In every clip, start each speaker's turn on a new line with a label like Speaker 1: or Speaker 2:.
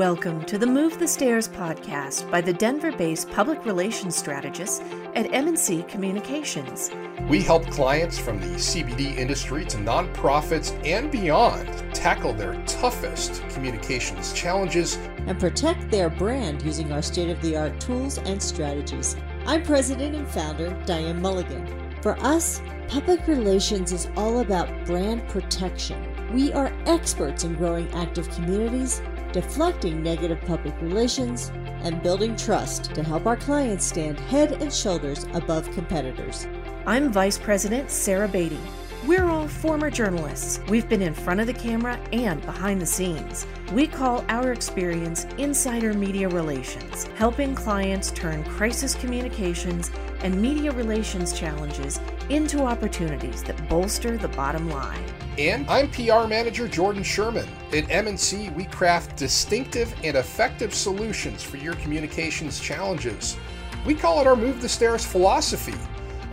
Speaker 1: Welcome to the Move the Stairs podcast by the Denver-based public relations strategist at M&C Communications.
Speaker 2: We help clients from the CBD industry to nonprofits and beyond tackle their toughest communications challenges
Speaker 3: and protect their brand using our state-of-the-art tools and strategies. I'm president and founder Diane Mulligan. For us, public relations is all about brand protection. We are experts in growing active communities deflecting negative public relations, and building trust to help our clients stand head and shoulders above competitors.
Speaker 1: I'm Vice President Sarah Beatty. We're all former journalists. We've been in front of the camera and behind the scenes. We call our experience insider media relations, helping clients turn crisis communications and media relations challenges into opportunities that bolster the bottom line.
Speaker 2: And I'm PR manager Jordan Sherman. At M&C, we craft distinctive and effective solutions for your communications challenges. We call it our Move the Stairs philosophy.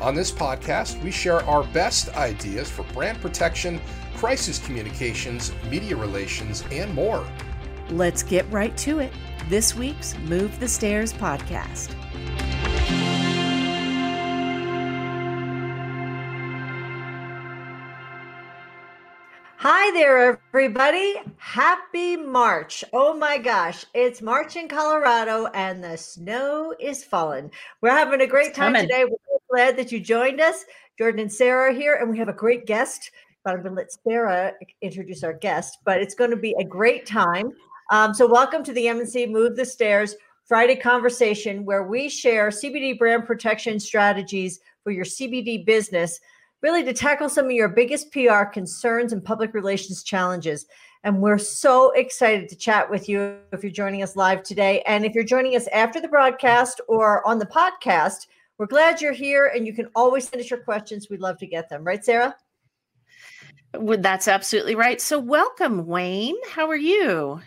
Speaker 2: On this podcast, we share our best ideas for brand protection, crisis communications, media relations, and more.
Speaker 1: Let's get right to it. This week's Move the Stairs podcast.
Speaker 4: Hi there, everybody. Happy March. Oh my gosh, it's March in Colorado and the snow is falling. We're having a great time today. We're glad that you joined us. Jordan and Sarah are here, and we have a great guest. But I'm going to let Sarah introduce our guest, but it's going to be a great time. Um, so, welcome to the M&C Move the Stairs Friday conversation where we share CBD brand protection strategies for your CBD business really to tackle some of your biggest PR concerns and public relations challenges. And we're so excited to chat with you if you're joining us live today. And if you're joining us after the broadcast or on the podcast, we're glad you're here and you can always send us your questions. We'd love to get them. Right, Sarah?
Speaker 1: Well, that's absolutely right. So, welcome, Wayne. How are you?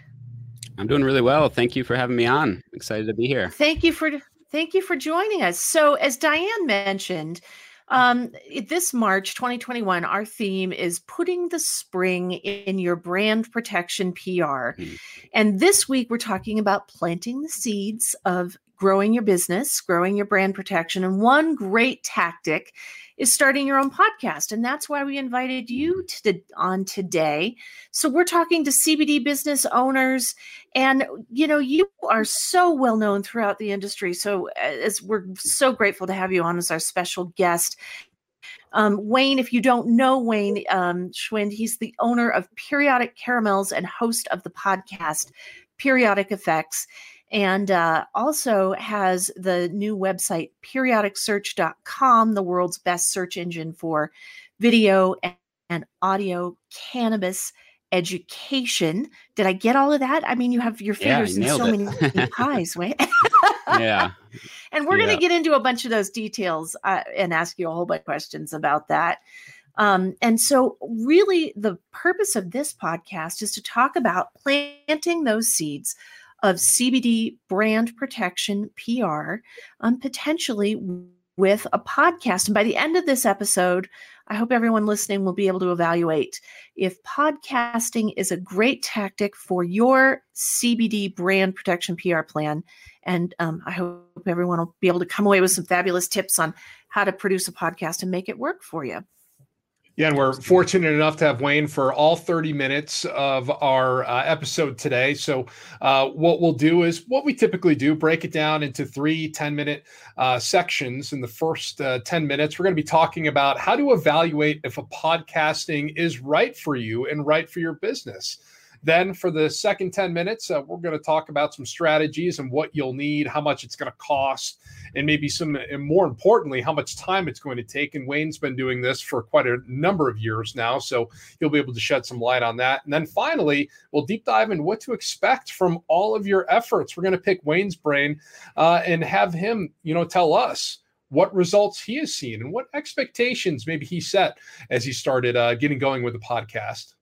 Speaker 5: I'm doing really well. Thank you for having me on. Excited to be here.
Speaker 1: Thank you for thank you for joining us. So, as Diane mentioned, um, this March 2021, our theme is putting the spring in your brand protection PR. Mm-hmm. And this week, we're talking about planting the seeds of growing your business, growing your brand protection. And one great tactic is starting your own podcast. And that's why we invited you to the, on today. So we're talking to CBD business owners. And, you know, you are so well known throughout the industry. So as we're so grateful to have you on as our special guest. Um, Wayne, if you don't know Wayne um, Schwind, he's the owner of Periodic Caramels and host of the podcast Periodic Effects and uh, also has the new website periodicsearch.com the world's best search engine for video and, and, audio cannabis education. Did i get all of that? I mean you have your fingers
Speaker 5: yeah,
Speaker 1: in so
Speaker 5: it.
Speaker 1: many pies right?
Speaker 5: Yeah.
Speaker 1: And we're
Speaker 5: yeah.
Speaker 1: going to get into a bunch of those details uh, and ask you a whole bunch of questions about that. Um, and so, really, the purpose of this podcast is to talk about planting those seeds of CBD brand protection PR, um, potentially with a podcast. And by the end of this episode, I hope everyone listening will be able to evaluate if podcasting is a great tactic for your CBD brand protection PR plan. And um, I hope everyone will be able to come away with some fabulous tips on how to produce a podcast and make it work for you.
Speaker 2: Yeah, and we're fortunate enough to have Wayne for all 30 minutes of our uh, episode today. So, uh, what we'll do is what we typically do break it down into three 10 minute uh, sections. In the first uh, 10 minutes, we're going to be talking about how to evaluate if a podcasting is right for you and right for your business. Then, for the second 10 minutes, uh, we're going to talk about some strategies and what you'll need, how much it's going to cost, and maybe some, and more importantly, how much time it's going to take. And Wayne's been doing this for quite a number of years now, so he'll be able to shed some light on that. And then finally, we'll deep dive into what to expect from all of your efforts. We're going to pick Wayne's brain uh, and have him, you know, tell us what results he has seen and what expectations maybe he set as he started uh, getting going with the podcast.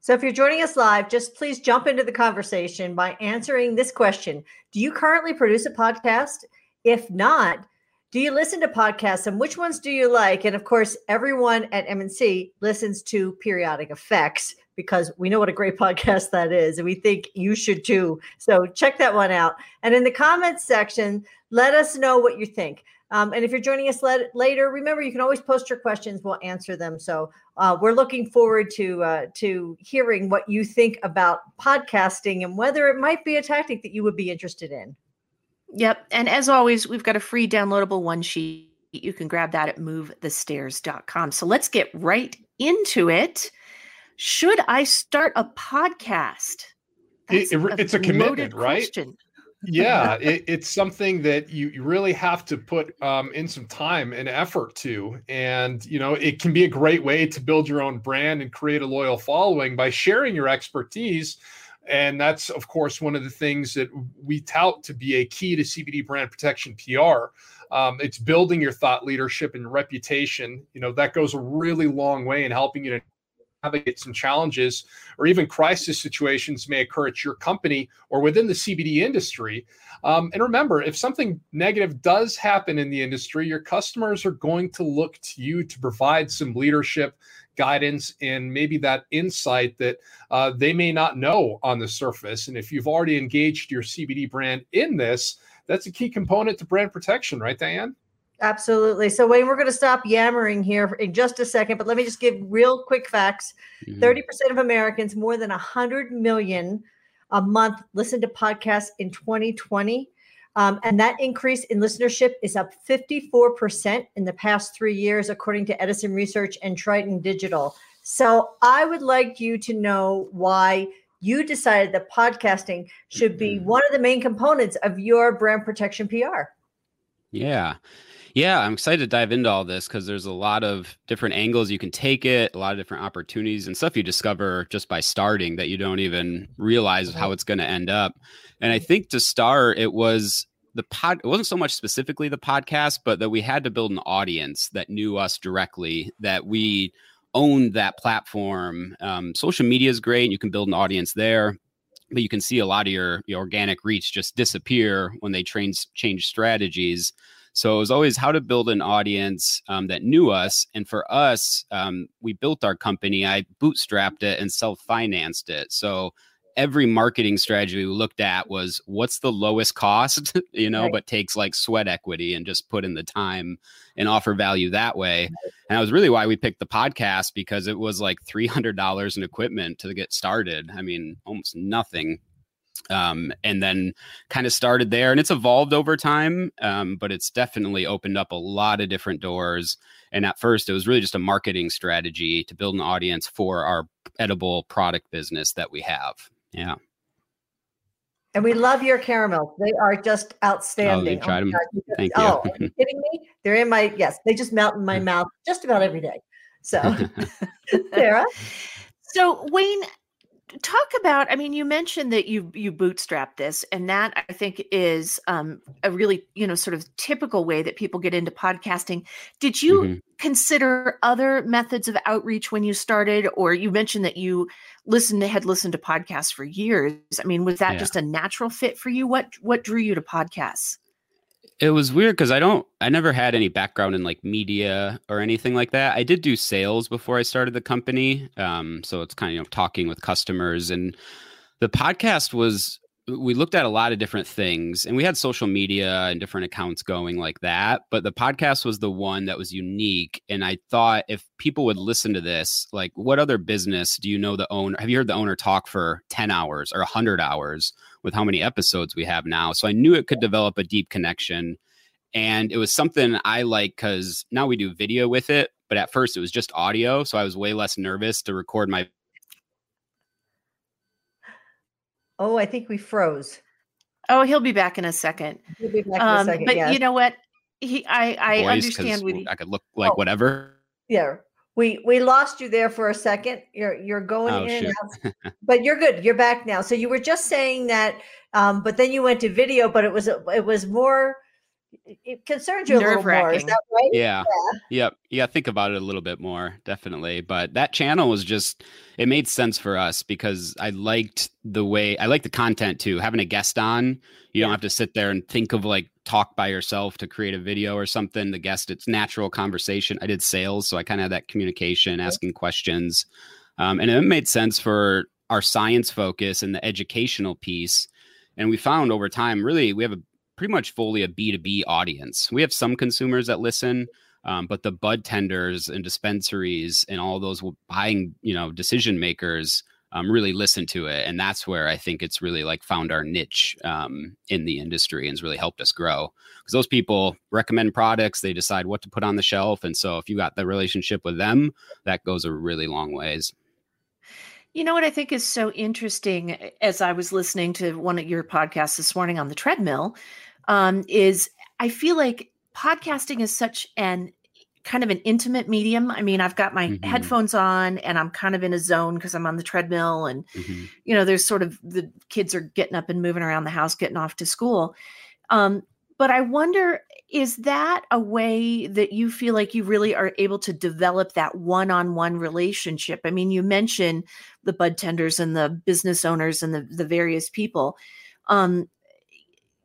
Speaker 4: So if you're joining us live, just please jump into the conversation by answering this question Do you currently produce a podcast? If not, do you listen to podcasts and which ones do you like? And of course, everyone at M&C listens to periodic effects because we know what a great podcast that is. And we think you should too. So check that one out. And in the comments section, let us know what you think. Um, and if you're joining us let, later, remember you can always post your questions. We'll answer them. So uh, we're looking forward to uh, to hearing what you think about podcasting and whether it might be a tactic that you would be interested in.
Speaker 1: Yep. And as always, we've got a free downloadable one sheet. You can grab that at movethestairs.com. So let's get right into it. Should I start a podcast?
Speaker 2: It, it, it's a commitment, right? Question yeah, it, it's something that you, you really have to put um, in some time and effort to. And, you know, it can be a great way to build your own brand and create a loyal following by sharing your expertise. And that's, of course, one of the things that we tout to be a key to CBD brand protection PR. Um, it's building your thought leadership and reputation. You know, that goes a really long way in helping you to navigate some challenges or even crisis situations may occur at your company or within the CBD industry. Um, and remember, if something negative does happen in the industry, your customers are going to look to you to provide some leadership, guidance, and maybe that insight that uh, they may not know on the surface. And if you've already engaged your CBD brand in this, that's a key component to brand protection, right, Diane?
Speaker 4: Absolutely. So, Wayne, we're going to stop yammering here in just a second, but let me just give real quick facts. Mm-hmm. 30% of Americans, more than 100 million a month, listen to podcasts in 2020. Um, and that increase in listenership is up 54% in the past three years, according to Edison Research and Triton Digital. So, I would like you to know why you decided that podcasting should be mm-hmm. one of the main components of your brand protection PR.
Speaker 5: Yeah. Yeah, I'm excited to dive into all this because there's a lot of different angles you can take it, a lot of different opportunities and stuff you discover just by starting that you don't even realize how it's going to end up. And I think to start, it was the pod, it wasn't so much specifically the podcast, but that we had to build an audience that knew us directly, that we owned that platform. Um, social media is great. You can build an audience there but you can see a lot of your, your organic reach just disappear when they train, change strategies. So it was always how to build an audience um, that knew us. And for us, um, we built our company. I bootstrapped it and self financed it. So every marketing strategy we looked at was what's the lowest cost, you know, right. but takes like sweat equity and just put in the time and offer value that way. Right. And that was really why we picked the podcast because it was like $300 in equipment to get started. I mean, almost nothing um, and then kind of started there and it's evolved over time um, but it's definitely opened up a lot of different doors and at first it was really just a marketing strategy to build an audience for our edible product business that we have yeah
Speaker 4: and we love your caramels. They are just outstanding.
Speaker 5: Oh, tried oh, them. Thank you.
Speaker 4: Oh, are you kidding me? They're in my yes. They just melt in my mouth just about every day. So, Sarah.
Speaker 1: So Wayne, talk about i mean you mentioned that you you bootstrap this and that i think is um, a really you know sort of typical way that people get into podcasting. Did you mm-hmm. consider other methods of outreach when you started? Or you mentioned that you listened had listened to podcasts for years. I mean was that yeah. just a natural fit for you? What what drew you to podcasts
Speaker 5: it was weird because I don't, I never had any background in like media or anything like that. I did do sales before I started the company. Um, so it's kind of, you know, talking with customers. And the podcast was, we looked at a lot of different things and we had social media and different accounts going like that. But the podcast was the one that was unique. And I thought if people would listen to this, like, what other business do you know the owner? Have you heard the owner talk for 10 hours or 100 hours? With how many episodes we have now. So I knew it could develop a deep connection. And it was something I like because now we do video with it, but at first it was just audio. So I was way less nervous to record my.
Speaker 4: Oh, I think we froze.
Speaker 1: Oh, he'll be back in a second. He'll be back um, in a second. But yes. you know what? He, I, I Voice, understand what he,
Speaker 5: I could look like oh. whatever.
Speaker 4: Yeah, we we lost you there for a second. You're you're going oh, in, but you're good. You're back now. So you were just saying that, um, but then you went to video, but it was it was more. It concerns you a little more. Is that right?
Speaker 5: Yeah. yeah. Yep. Yeah. Think about it a little bit more, definitely. But that channel was just it made sense for us because I liked the way I like the content too. Having a guest on, you yeah. don't have to sit there and think of like talk by yourself to create a video or something. The guest, it's natural conversation. I did sales, so I kind of had that communication, asking questions. Um, and it made sense for our science focus and the educational piece. And we found over time, really, we have a pretty much fully a B2B audience. We have some consumers that listen, um, but the bud tenders and dispensaries and all those buying, you know, decision makers um, really listen to it. And that's where I think it's really like found our niche um, in the industry and has really helped us grow. Because those people recommend products, they decide what to put on the shelf. And so if you got the relationship with them, that goes a really long ways.
Speaker 1: You know what I think is so interesting as I was listening to one of your podcasts this morning on the treadmill um, is I feel like podcasting is such an kind of an intimate medium. I mean, I've got my mm-hmm. headphones on and I'm kind of in a zone because I'm on the treadmill and mm-hmm. you know, there's sort of the kids are getting up and moving around the house, getting off to school. Um, but I wonder is that a way that you feel like you really are able to develop that one-on-one relationship? I mean, you mentioned the bud tenders and the business owners and the, the various people. Um,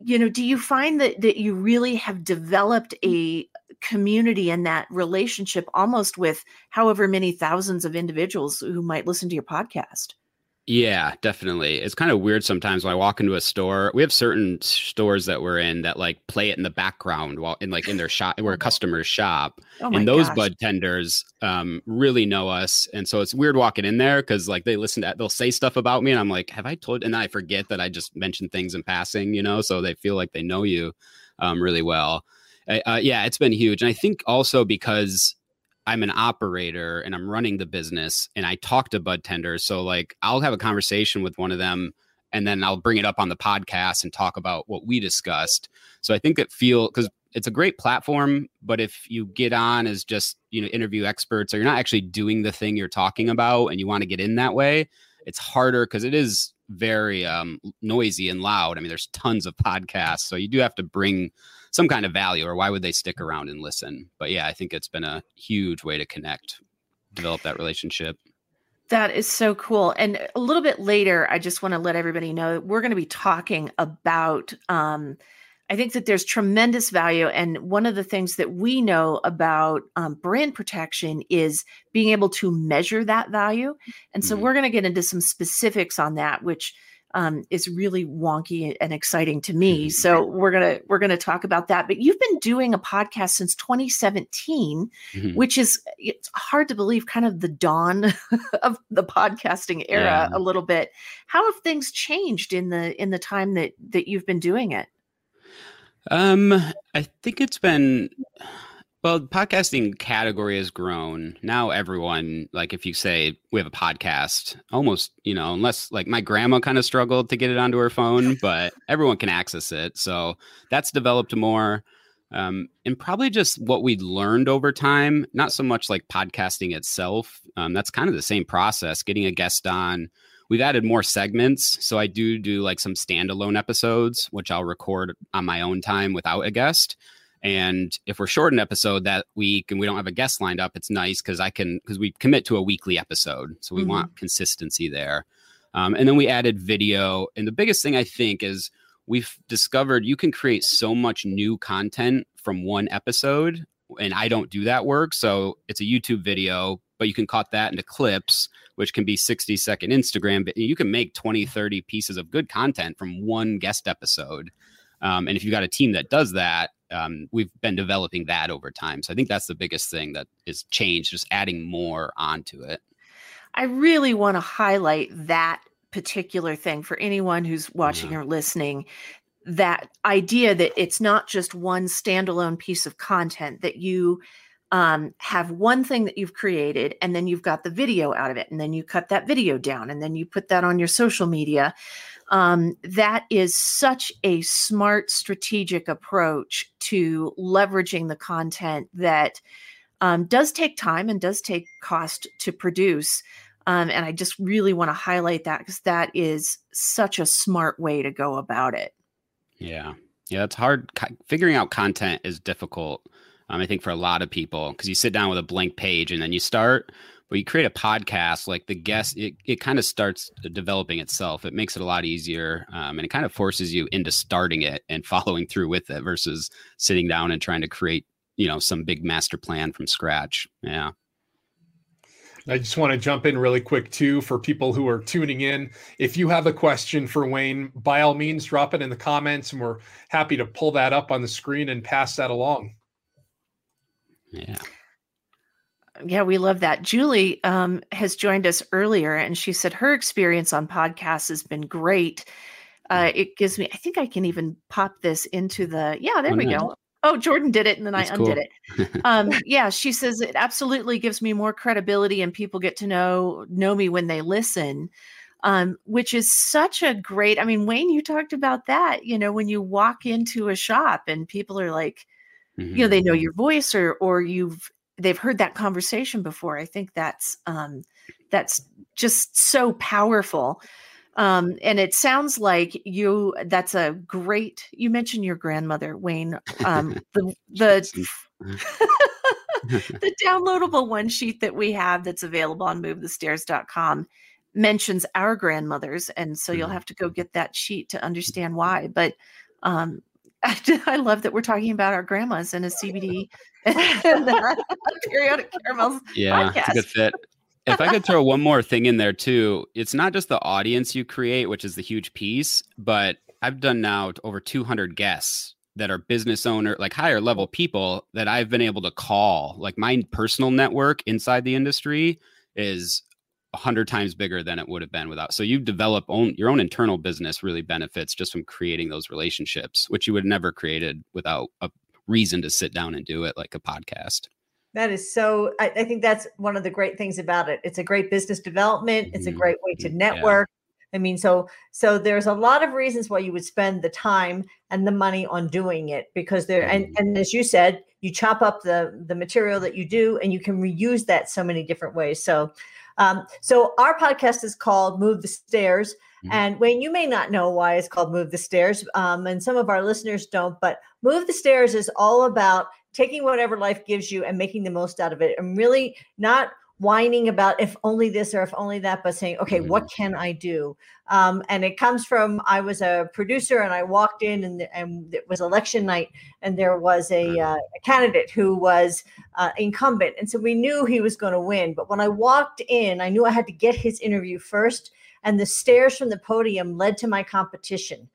Speaker 1: you know, do you find that that you really have developed mm. a community and that relationship almost with however many thousands of individuals who might listen to your podcast?
Speaker 5: Yeah, definitely. It's kind of weird sometimes when I walk into a store. We have certain stores that we're in that like play it in the background while in like in their shop where customers shop. Oh and those gosh. bud tenders um, really know us. And so it's weird walking in there because like they listen to they'll say stuff about me and I'm like, have I told and I forget that I just mentioned things in passing, you know, so they feel like they know you um, really well. Uh, yeah, it's been huge. And I think also because I'm an operator and I'm running the business and I talk to bud tenders. So like I'll have a conversation with one of them and then I'll bring it up on the podcast and talk about what we discussed. So I think it feel because it's a great platform, but if you get on as just, you know, interview experts or you're not actually doing the thing you're talking about and you want to get in that way, it's harder because it is very um, noisy and loud. I mean, there's tons of podcasts. So you do have to bring some kind of value or why would they stick around and listen but yeah i think it's been a huge way to connect develop that relationship
Speaker 1: that is so cool. And a little bit later, I just want to let everybody know we're going to be talking about. Um, I think that there's tremendous value. And one of the things that we know about um, brand protection is being able to measure that value. And so mm-hmm. we're going to get into some specifics on that, which um, is really wonky and exciting to me. Mm-hmm. So we're gonna we're gonna talk about that. But you've been doing a podcast since 2017, mm-hmm. which is it's hard to believe, kind of the dawn of the podcasting era yeah. a little bit. How have things changed in the in the time that that you've been doing it?
Speaker 5: Um, I think it's been well, the podcasting category has grown. Now everyone, like if you say we have a podcast, almost, you know, unless like my grandma kind of struggled to get it onto her phone, but everyone can access it. So that's developed more. Um, and probably just what we learned over time, not so much like podcasting itself. Um, that's kind of the same process, getting a guest on. We've added more segments. So I do do like some standalone episodes, which I'll record on my own time without a guest. And if we're short an episode that week and we don't have a guest lined up, it's nice because I can because we commit to a weekly episode, so we mm-hmm. want consistency there. Um, and then we added video, and the biggest thing I think is we've discovered you can create so much new content from one episode, and I don't do that work. So it's a YouTube video, but you can cut that into clips, which can be 60 second Instagram. But you can make 20, 30 pieces of good content from one guest episode. Um, and if you've got a team that does that, um, we've been developing that over time. So I think that's the biggest thing that is changed, just adding more onto it.
Speaker 1: I really want to highlight that particular thing for anyone who's watching yeah. or listening that idea that it's not just one standalone piece of content that you um, have one thing that you've created and then you've got the video out of it and then you cut that video down and then you put that on your social media um, that is such a smart strategic approach to leveraging the content that um, does take time and does take cost to produce. Um, and I just really want to highlight that because that is such a smart way to go about it.
Speaker 5: Yeah. Yeah, it's hard. Figuring out content is difficult. Um, I think for a lot of people because you sit down with a blank page and then you start but you create a podcast like the guest it, it kind of starts developing itself it makes it a lot easier um, and it kind of forces you into starting it and following through with it versus sitting down and trying to create you know some big master plan from scratch yeah
Speaker 2: I just want to jump in really quick too for people who are tuning in. If you have a question for Wayne, by all means, drop it in the comments, and we're happy to pull that up on the screen and pass that along.
Speaker 5: Yeah.
Speaker 1: Yeah, we love that. Julie um, has joined us earlier, and she said her experience on podcasts has been great. Uh, mm. it gives me, I think I can even pop this into the, yeah, there oh, we go. Oh, Jordan did it, and then That's I undid cool. it. Um, yeah, she says it absolutely gives me more credibility, and people get to know know me when they listen. Um, which is such a great. I mean, Wayne, you talked about that. You know, when you walk into a shop and people are like, mm-hmm. you know, they know your voice, or or you've they've heard that conversation before. I think that's um, that's just so powerful. Um, and it sounds like you that's a great you mentioned your grandmother, Wayne. Um, the the the downloadable one sheet that we have that's available on movethestairs.com mentions our grandmothers. And so you'll mm-hmm. have to go get that sheet to understand why. But um, I, I love that we're talking about our grandmas and a CBD and periodic caramels.
Speaker 5: Yeah, podcast. it's a good fit if I could throw one more thing in there too, it's not just the audience you create, which is the huge piece, but I've done now over 200 guests that are business owner, like higher level people that I've been able to call. Like my personal network inside the industry is a hundred times bigger than it would have been without. So you develop own your own internal business really benefits just from creating those relationships, which you would never created without a reason to sit down and do it like a podcast.
Speaker 4: That is so. I, I, think that's one of the great things about it. It's a great business development. It's a mm-hmm. great way to network. Yeah. I mean, so so there's a lot of reasons why you would spend the time and the money on doing it because there and mm-hmm. and as you said, you chop up the the material that you do and you can reuse that so many different ways. So, um, so our podcast is called Move the Stairs. Mm-hmm. And Wayne, you may not know why it's called Move the Stairs, um, and some of our listeners don't, but Move the Stairs is all about taking whatever life gives you and making the most out of it and really not whining about if only this or if only that but saying okay mm-hmm. what can i do? Um, and it comes from i was a producer and i walked in and, and it was election night and there was a, uh, a candidate who was uh, incumbent. And so we knew he was going to win but when i walked in i knew i had to get his interview first and the stairs from the podium led to my competition.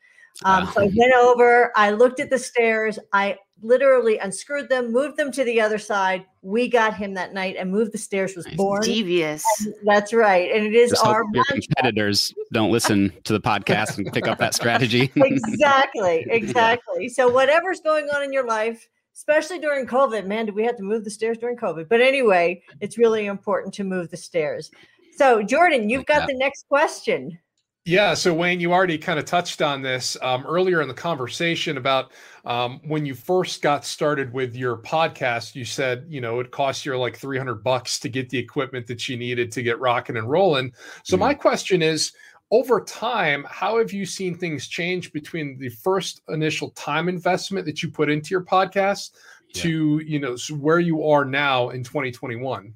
Speaker 4: Um, so I went over, I looked at the stairs, I literally unscrewed them, moved them to the other side. We got him that night, and moved the stairs was born.
Speaker 1: Devious.
Speaker 4: And that's right, and it is Just our
Speaker 5: your competitors don't listen to the podcast and pick up that strategy.
Speaker 4: exactly, exactly. So whatever's going on in your life, especially during COVID, man, did we have to move the stairs during COVID? But anyway, it's really important to move the stairs. So Jordan, you've got the next question.
Speaker 2: Yeah. So, Wayne, you already kind of touched on this um, earlier in the conversation about um, when you first got started with your podcast. You said, you know, it cost you like 300 bucks to get the equipment that you needed to get rocking and rolling. So, mm-hmm. my question is over time, how have you seen things change between the first initial time investment that you put into your podcast yeah. to, you know, where you are now in 2021?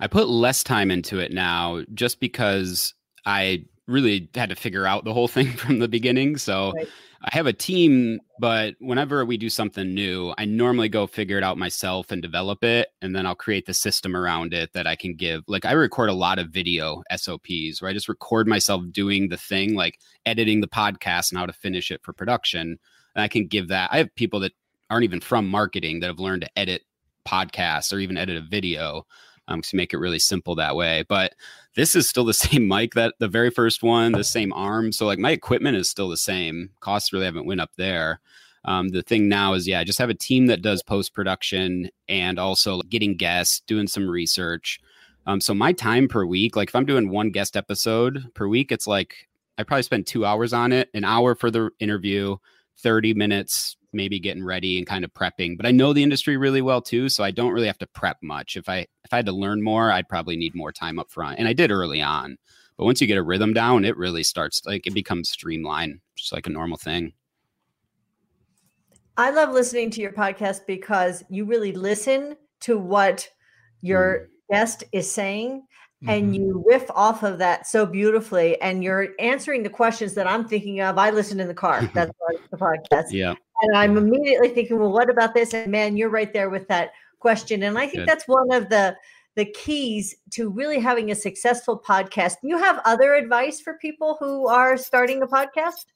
Speaker 5: I put less time into it now just because I really had to figure out the whole thing from the beginning. So right. I have a team, but whenever we do something new, I normally go figure it out myself and develop it. And then I'll create the system around it that I can give. Like I record a lot of video SOPs where I just record myself doing the thing, like editing the podcast and how to finish it for production. And I can give that. I have people that aren't even from marketing that have learned to edit podcasts or even edit a video um, to make it really simple that way. But this is still the same mic that the very first one, the same arm. So like my equipment is still the same. Costs really haven't went up there. Um, the thing now is, yeah, I just have a team that does post production and also getting guests, doing some research. Um, so my time per week, like if I'm doing one guest episode per week, it's like I probably spend two hours on it, an hour for the interview, 30 minutes maybe getting ready and kind of prepping. But I know the industry really well too, so I don't really have to prep much. If I if I had to learn more, I'd probably need more time up front. And I did early on. But once you get a rhythm down, it really starts like it becomes streamlined, just like a normal thing.
Speaker 4: I love listening to your podcast because you really listen to what your mm. guest is saying and mm-hmm. you riff off of that so beautifully and you're answering the questions that i'm thinking of i listen in the car that's the podcast
Speaker 5: yeah
Speaker 4: and i'm immediately thinking well what about this and man you're right there with that question and i think Good. that's one of the the keys to really having a successful podcast. Do you have other advice for people who are starting a podcast?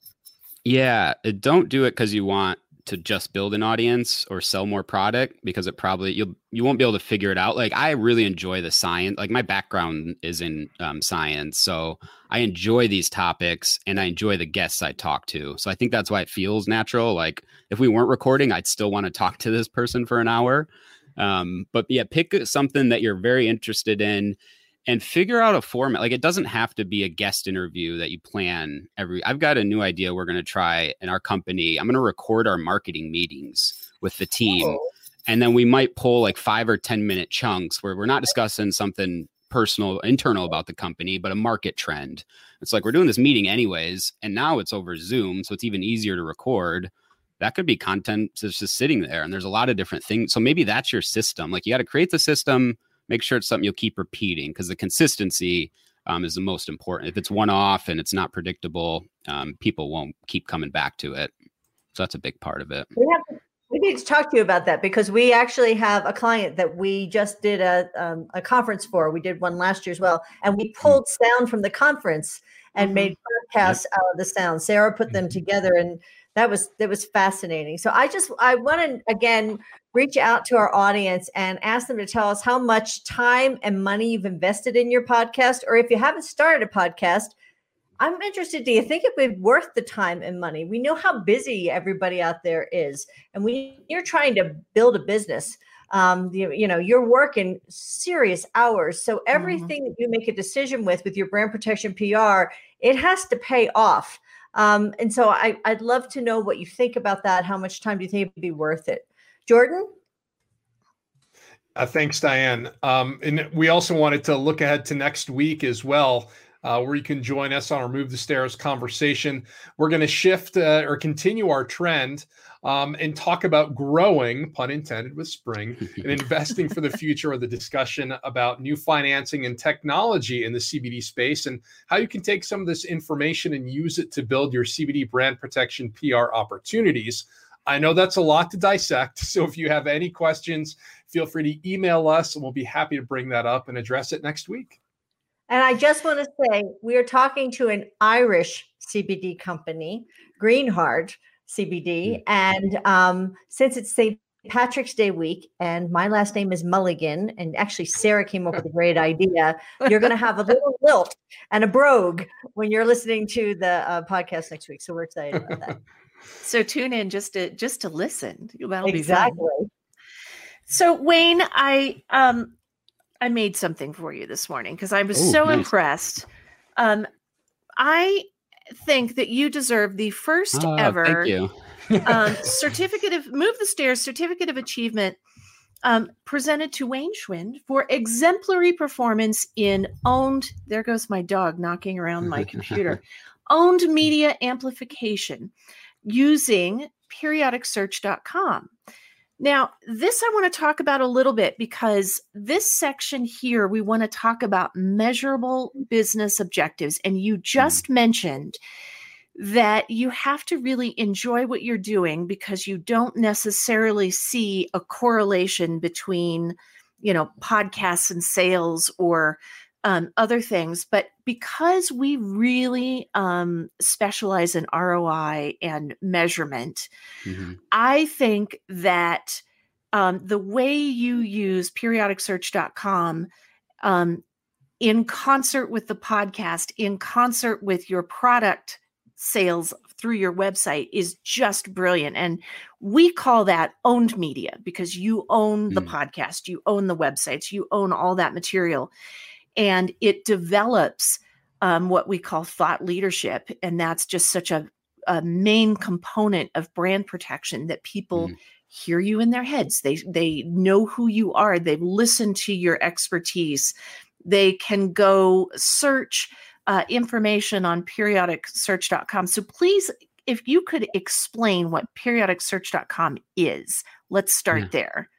Speaker 5: Yeah, uh, don't do it because you want to just build an audience or sell more product because it probably you'll you won't be able to figure it out. Like I really enjoy the science. Like my background is in um, science, so I enjoy these topics and I enjoy the guests I talk to. So I think that's why it feels natural. Like if we weren't recording, I'd still want to talk to this person for an hour. Um, but yeah, pick something that you're very interested in and figure out a format. Like it doesn't have to be a guest interview that you plan every. I've got a new idea we're going to try in our company. I'm going to record our marketing meetings with the team. Oh. And then we might pull like five or 10 minute chunks where we're not discussing something personal, internal about the company, but a market trend. It's like we're doing this meeting anyways, and now it's over Zoom. So it's even easier to record. That could be content that's just sitting there. And there's a lot of different things. So maybe that's your system. Like you got to create the system make sure it's something you'll keep repeating because the consistency um, is the most important. If it's one off and it's not predictable, um, people won't keep coming back to it. So that's a big part of it.
Speaker 4: We, have, we need to talk to you about that because we actually have a client that we just did a, um, a conference for. We did one last year as well. And we hmm. pulled sound from the conference and mm-hmm. made podcasts yep. out of the sound. Sarah put them mm-hmm. together and that was that was fascinating. So I just I want to again reach out to our audience and ask them to tell us how much time and money you've invested in your podcast, or if you haven't started a podcast. I'm interested. Do you think it would be worth the time and money? We know how busy everybody out there is, and when you're trying to build a business, um, you, you know you're working serious hours. So mm-hmm. everything mm-hmm. that you make a decision with with your brand protection PR, it has to pay off. Um, and so I, I'd love to know what you think about that. How much time do you think it would be worth it? Jordan?
Speaker 2: Uh, thanks, Diane. Um, and we also wanted to look ahead to next week as well, uh, where you can join us on our Move the Stairs conversation. We're going to shift uh, or continue our trend um, and talk about growing, pun intended, with spring and investing for the future with a discussion about new financing and technology in the CBD space and how you can take some of this information and use it to build your CBD brand protection PR opportunities. I know that's a lot to dissect. So if you have any questions, feel free to email us and we'll be happy to bring that up and address it next week.
Speaker 4: And I just want to say we are talking to an Irish CBD company, Greenheart, CBD. Mm. And um, since it's St. Patrick's Day week, and my last name is Mulligan, and actually Sarah came up with a great idea. You're going to have a little lilt and a brogue when you're listening to the uh, podcast next week. So we're excited about that.
Speaker 1: So tune in just to just to listen. That'll
Speaker 4: exactly.
Speaker 1: be fun. So Wayne, I um I made something for you this morning because I was Ooh, so nice. impressed. Um, I think that you deserve the first oh, ever um, certificate of move the stairs certificate of achievement um, presented to Wayne Schwind for exemplary performance in owned. There goes my dog knocking around my computer. owned media amplification using periodicsearch.com. Now, this I want to talk about a little bit because this section here, we want to talk about measurable business objectives. And you just mm. mentioned that you have to really enjoy what you're doing because you don't necessarily see a correlation between, you know, podcasts and sales or um, other things. But because we really um, specialize in ROI and measurement, mm-hmm. I think that um, the way you use periodicsearch.com um, in concert with the podcast, in concert with your product sales through your website is just brilliant. And we call that owned media because you own the mm. podcast, you own the websites, you own all that material and it develops um, what we call thought leadership and that's just such a, a main component of brand protection that people mm. hear you in their heads. They they know who you are. They've listened to your expertise. They can go search uh, information on periodicsearch.com so please if you could explain what periodicsearch.com is let's start
Speaker 5: yeah.
Speaker 1: there.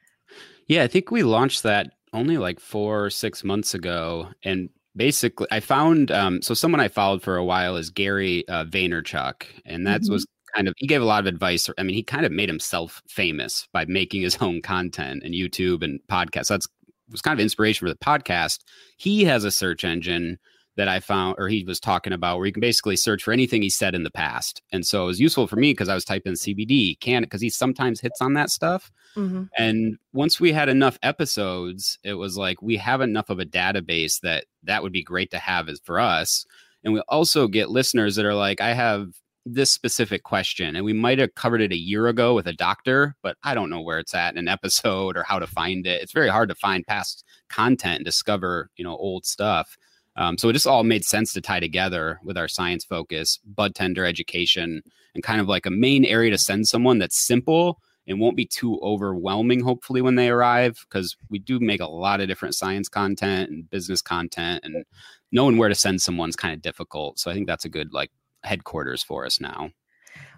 Speaker 5: Yeah i think we launched that only like four or six months ago, and basically I found um, so someone I followed for a while is Gary uh, Vaynerchuk, and that mm-hmm. was kind of he gave a lot of advice. I mean, he kind of made himself famous by making his own content and YouTube and podcasts. That's was kind of inspiration for the podcast. He has a search engine that I found, or he was talking about, where you can basically search for anything he said in the past. And so it was useful for me because I was typing CBD, can because he sometimes hits on that stuff. Mm-hmm. And once we had enough episodes, it was like we have enough of a database that that would be great to have as for us. And we also get listeners that are like, I have this specific question and we might have covered it a year ago with a doctor but i don't know where it's at in an episode or how to find it it's very hard to find past content and discover you know old stuff um, so it just all made sense to tie together with our science focus bud tender education and kind of like a main area to send someone that's simple and won't be too overwhelming hopefully when they arrive because we do make a lot of different science content and business content and knowing where to send someone's kind of difficult so i think that's a good like headquarters for us now.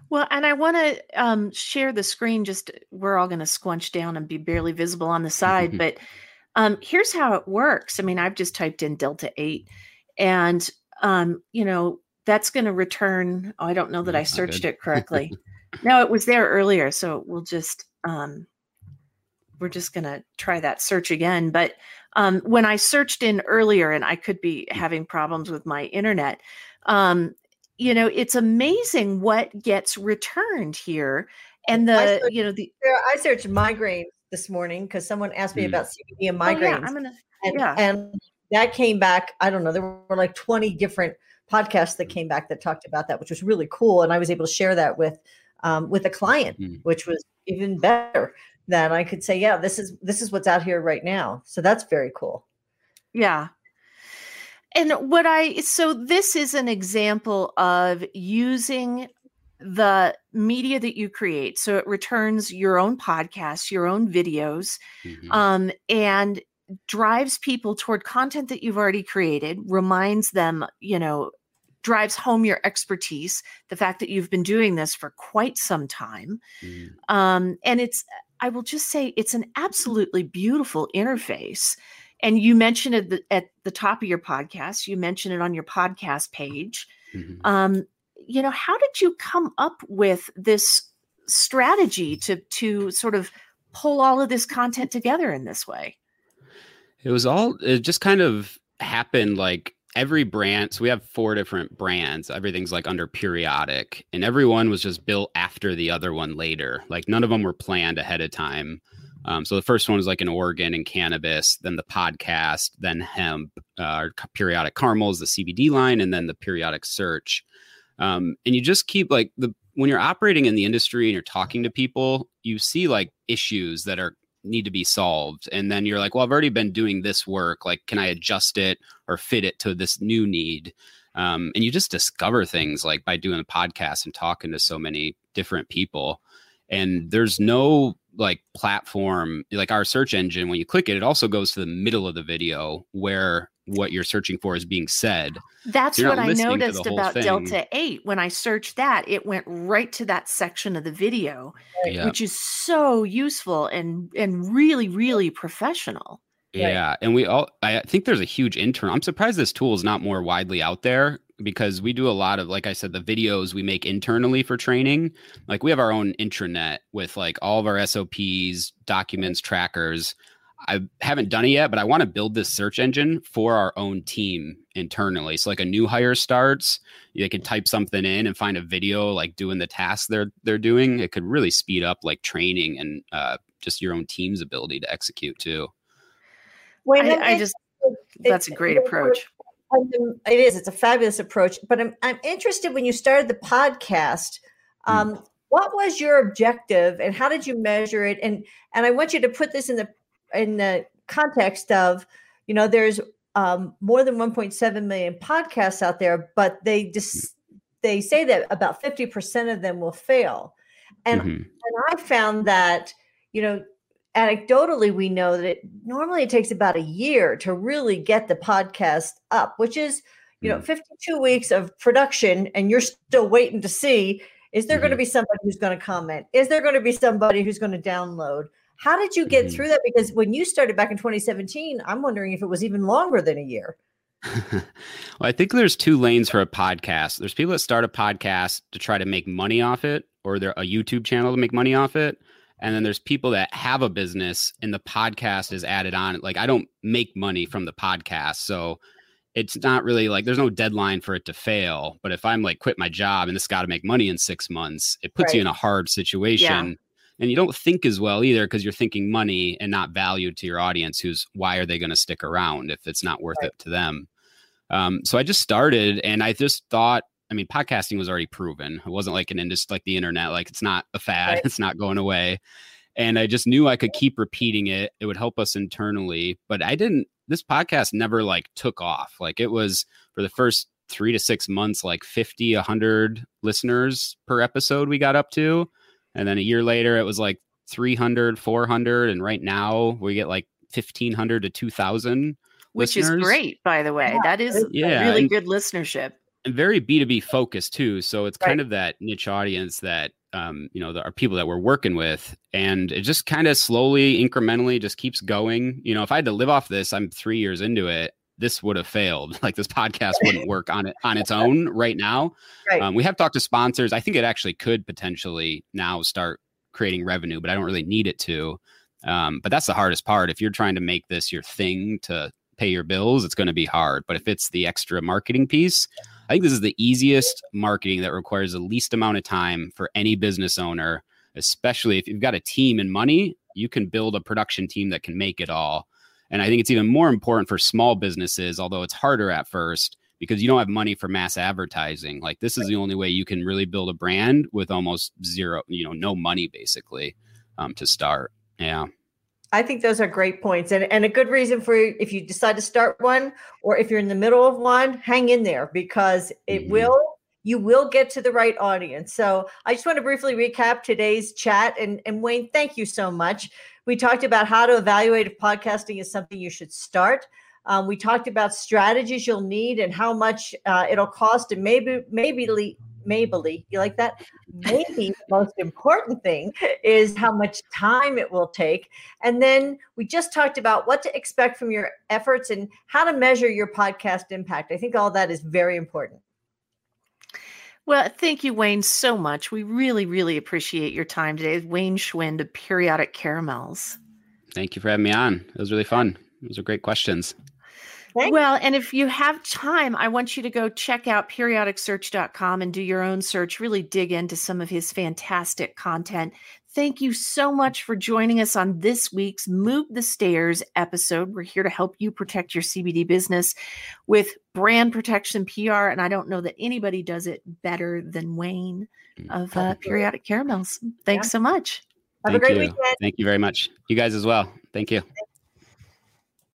Speaker 1: Well, and I want to um, share the screen. Just we're all going to squunch down and be barely visible on the side, but um, here's how it works. I mean, I've just typed in Delta Eight, and um, you know that's going to return. Oh, I don't know that I searched it correctly. no, it was there earlier, so we'll just um, we're just going to try that search again. But um, when I searched in earlier, and I could be having problems with my internet, um, you know, it's amazing what gets returned here. And the, searched, you know, the
Speaker 4: I searched migraines this morning because someone asked me mm. about CBD and migraines. Oh, yeah, I'm gonna, and, yeah. and that came back. I don't know. There were like 20 different podcasts that came back that talked about that, which was really cool. And I was able to share that with um, with a client, mm. which was even better. Than I could say, yeah, this is this is what's out here right now. So that's very cool.
Speaker 1: Yeah, and what I so this is an example of using the media that you create. So it returns your own podcasts, your own videos, mm-hmm. um, and drives people toward content that you've already created, reminds them, you know, drives home your expertise, the fact that you've been doing this for quite some time. Mm-hmm. Um, and it's, I will just say, it's an absolutely beautiful interface and you mentioned it at the top of your podcast you mentioned it on your podcast page mm-hmm. um, you know how did you come up with this strategy to to sort of pull all of this content together in this way
Speaker 5: it was all it just kind of happened like every brand so we have four different brands everything's like under periodic and everyone was just built after the other one later like none of them were planned ahead of time um, so the first one was like an organ and cannabis, then the podcast, then hemp, uh, periodic caramels, the CBD line, and then the periodic search. Um, and you just keep like the when you're operating in the industry and you're talking to people, you see like issues that are need to be solved, and then you're like, well, I've already been doing this work. Like, can I adjust it or fit it to this new need? Um, and you just discover things like by doing a podcast and talking to so many different people and there's no like platform like our search engine when you click it it also goes to the middle of the video where what you're searching for is being said
Speaker 1: that's what i noticed about thing. delta 8 when i searched that it went right to that section of the video yeah. which is so useful and and really really professional
Speaker 5: yeah right. and we all i think there's a huge internal i'm surprised this tool is not more widely out there because we do a lot of like i said the videos we make internally for training like we have our own intranet with like all of our sops documents trackers i haven't done it yet but i want to build this search engine for our own team internally so like a new hire starts they can type something in and find a video like doing the task they're they're doing it could really speed up like training and uh, just your own team's ability to execute too
Speaker 1: Wait, I, I just that's a great approach
Speaker 4: it is. It's a fabulous approach. But I'm I'm interested when you started the podcast. Hmm. Um, mm. What was your objective, and how did you measure it? And and I want you to put this in the in the context of, you know, there's um, more than 1.7 million podcasts out there, but they just they say that about 50% of them will fail. And mm-hmm. and I found that you know anecdotally we know that it normally it takes about a year to really get the podcast up which is you know mm. 52 weeks of production and you're still waiting to see is there mm-hmm. going to be somebody who's going to comment is there going to be somebody who's going to download how did you get mm-hmm. through that because when you started back in 2017 i'm wondering if it was even longer than a year
Speaker 5: well, I think there's two lanes for a podcast. There's people that start a podcast to try to make money off it, or they're a YouTube channel to make money off it. And then there's people that have a business and the podcast is added on. Like I don't make money from the podcast. So it's not really like there's no deadline for it to fail. But if I'm like quit my job and this got to make money in six months, it puts right. you in a hard situation. Yeah. And you don't think as well either because you're thinking money and not value to your audience. Who's why are they going to stick around if it's not worth right. it to them? Um, so I just started and I just thought, I mean, podcasting was already proven. It wasn't like an industry like the internet, like it's not a fad, right. it's not going away. And I just knew I could keep repeating it. It would help us internally. But I didn't, this podcast never like took off. Like it was for the first three to six months, like 50, 100 listeners per episode we got up to. And then a year later, it was like 300, 400. And right now we get like 1500 to 2000
Speaker 1: which
Speaker 5: listeners.
Speaker 1: is great, by the way. Yeah. That is yeah, really and, good listenership.
Speaker 5: And very B2B focused too. So it's right. kind of that niche audience that um, you know, there are people that we're working with, and it just kind of slowly, incrementally, just keeps going. You know, if I had to live off this, I'm three years into it. This would have failed. Like this podcast wouldn't work on it on its own right now. Right. Um, we have talked to sponsors. I think it actually could potentially now start creating revenue, but I don't really need it to. Um, but that's the hardest part. If you're trying to make this your thing to pay your bills, it's going to be hard. But if it's the extra marketing piece, I think this is the easiest marketing that requires the least amount of time for any business owner, especially if you've got a team and money, you can build a production team that can make it all. And I think it's even more important for small businesses, although it's harder at first because you don't have money for mass advertising. Like this is the only way you can really build a brand with almost zero, you know, no money basically um, to start. Yeah.
Speaker 4: I think those are great points and, and a good reason for if you decide to start one or if you're in the middle of one, hang in there because it mm-hmm. will you will get to the right audience. So I just want to briefly recap today's chat and, and Wayne, thank you so much. We talked about how to evaluate if podcasting is something you should start. Um, we talked about strategies you'll need and how much uh, it'll cost and maybe maybe Mabley. You like that? Maybe the most important thing is how much time it will take. And then we just talked about what to expect from your efforts and how to measure your podcast impact. I think all that is very important.
Speaker 1: Well, thank you, Wayne, so much. We really, really appreciate your time today. Wayne Schwind of Periodic Caramels.
Speaker 5: Thank you for having me on. It was really fun. Those are great questions.
Speaker 1: Well, and if you have time, I want you to go check out periodicsearch.com and do your own search, really dig into some of his fantastic content. Thank you so much for joining us on this week's Move the Stairs episode. We're here to help you protect your CBD business with brand protection PR. And I don't know that anybody does it better than Wayne mm. of uh, Periodic Caramels. Thanks yeah. so much.
Speaker 4: Have Thank a great
Speaker 5: you.
Speaker 4: weekend.
Speaker 5: Thank you very much. You guys as well. Thank you. Thank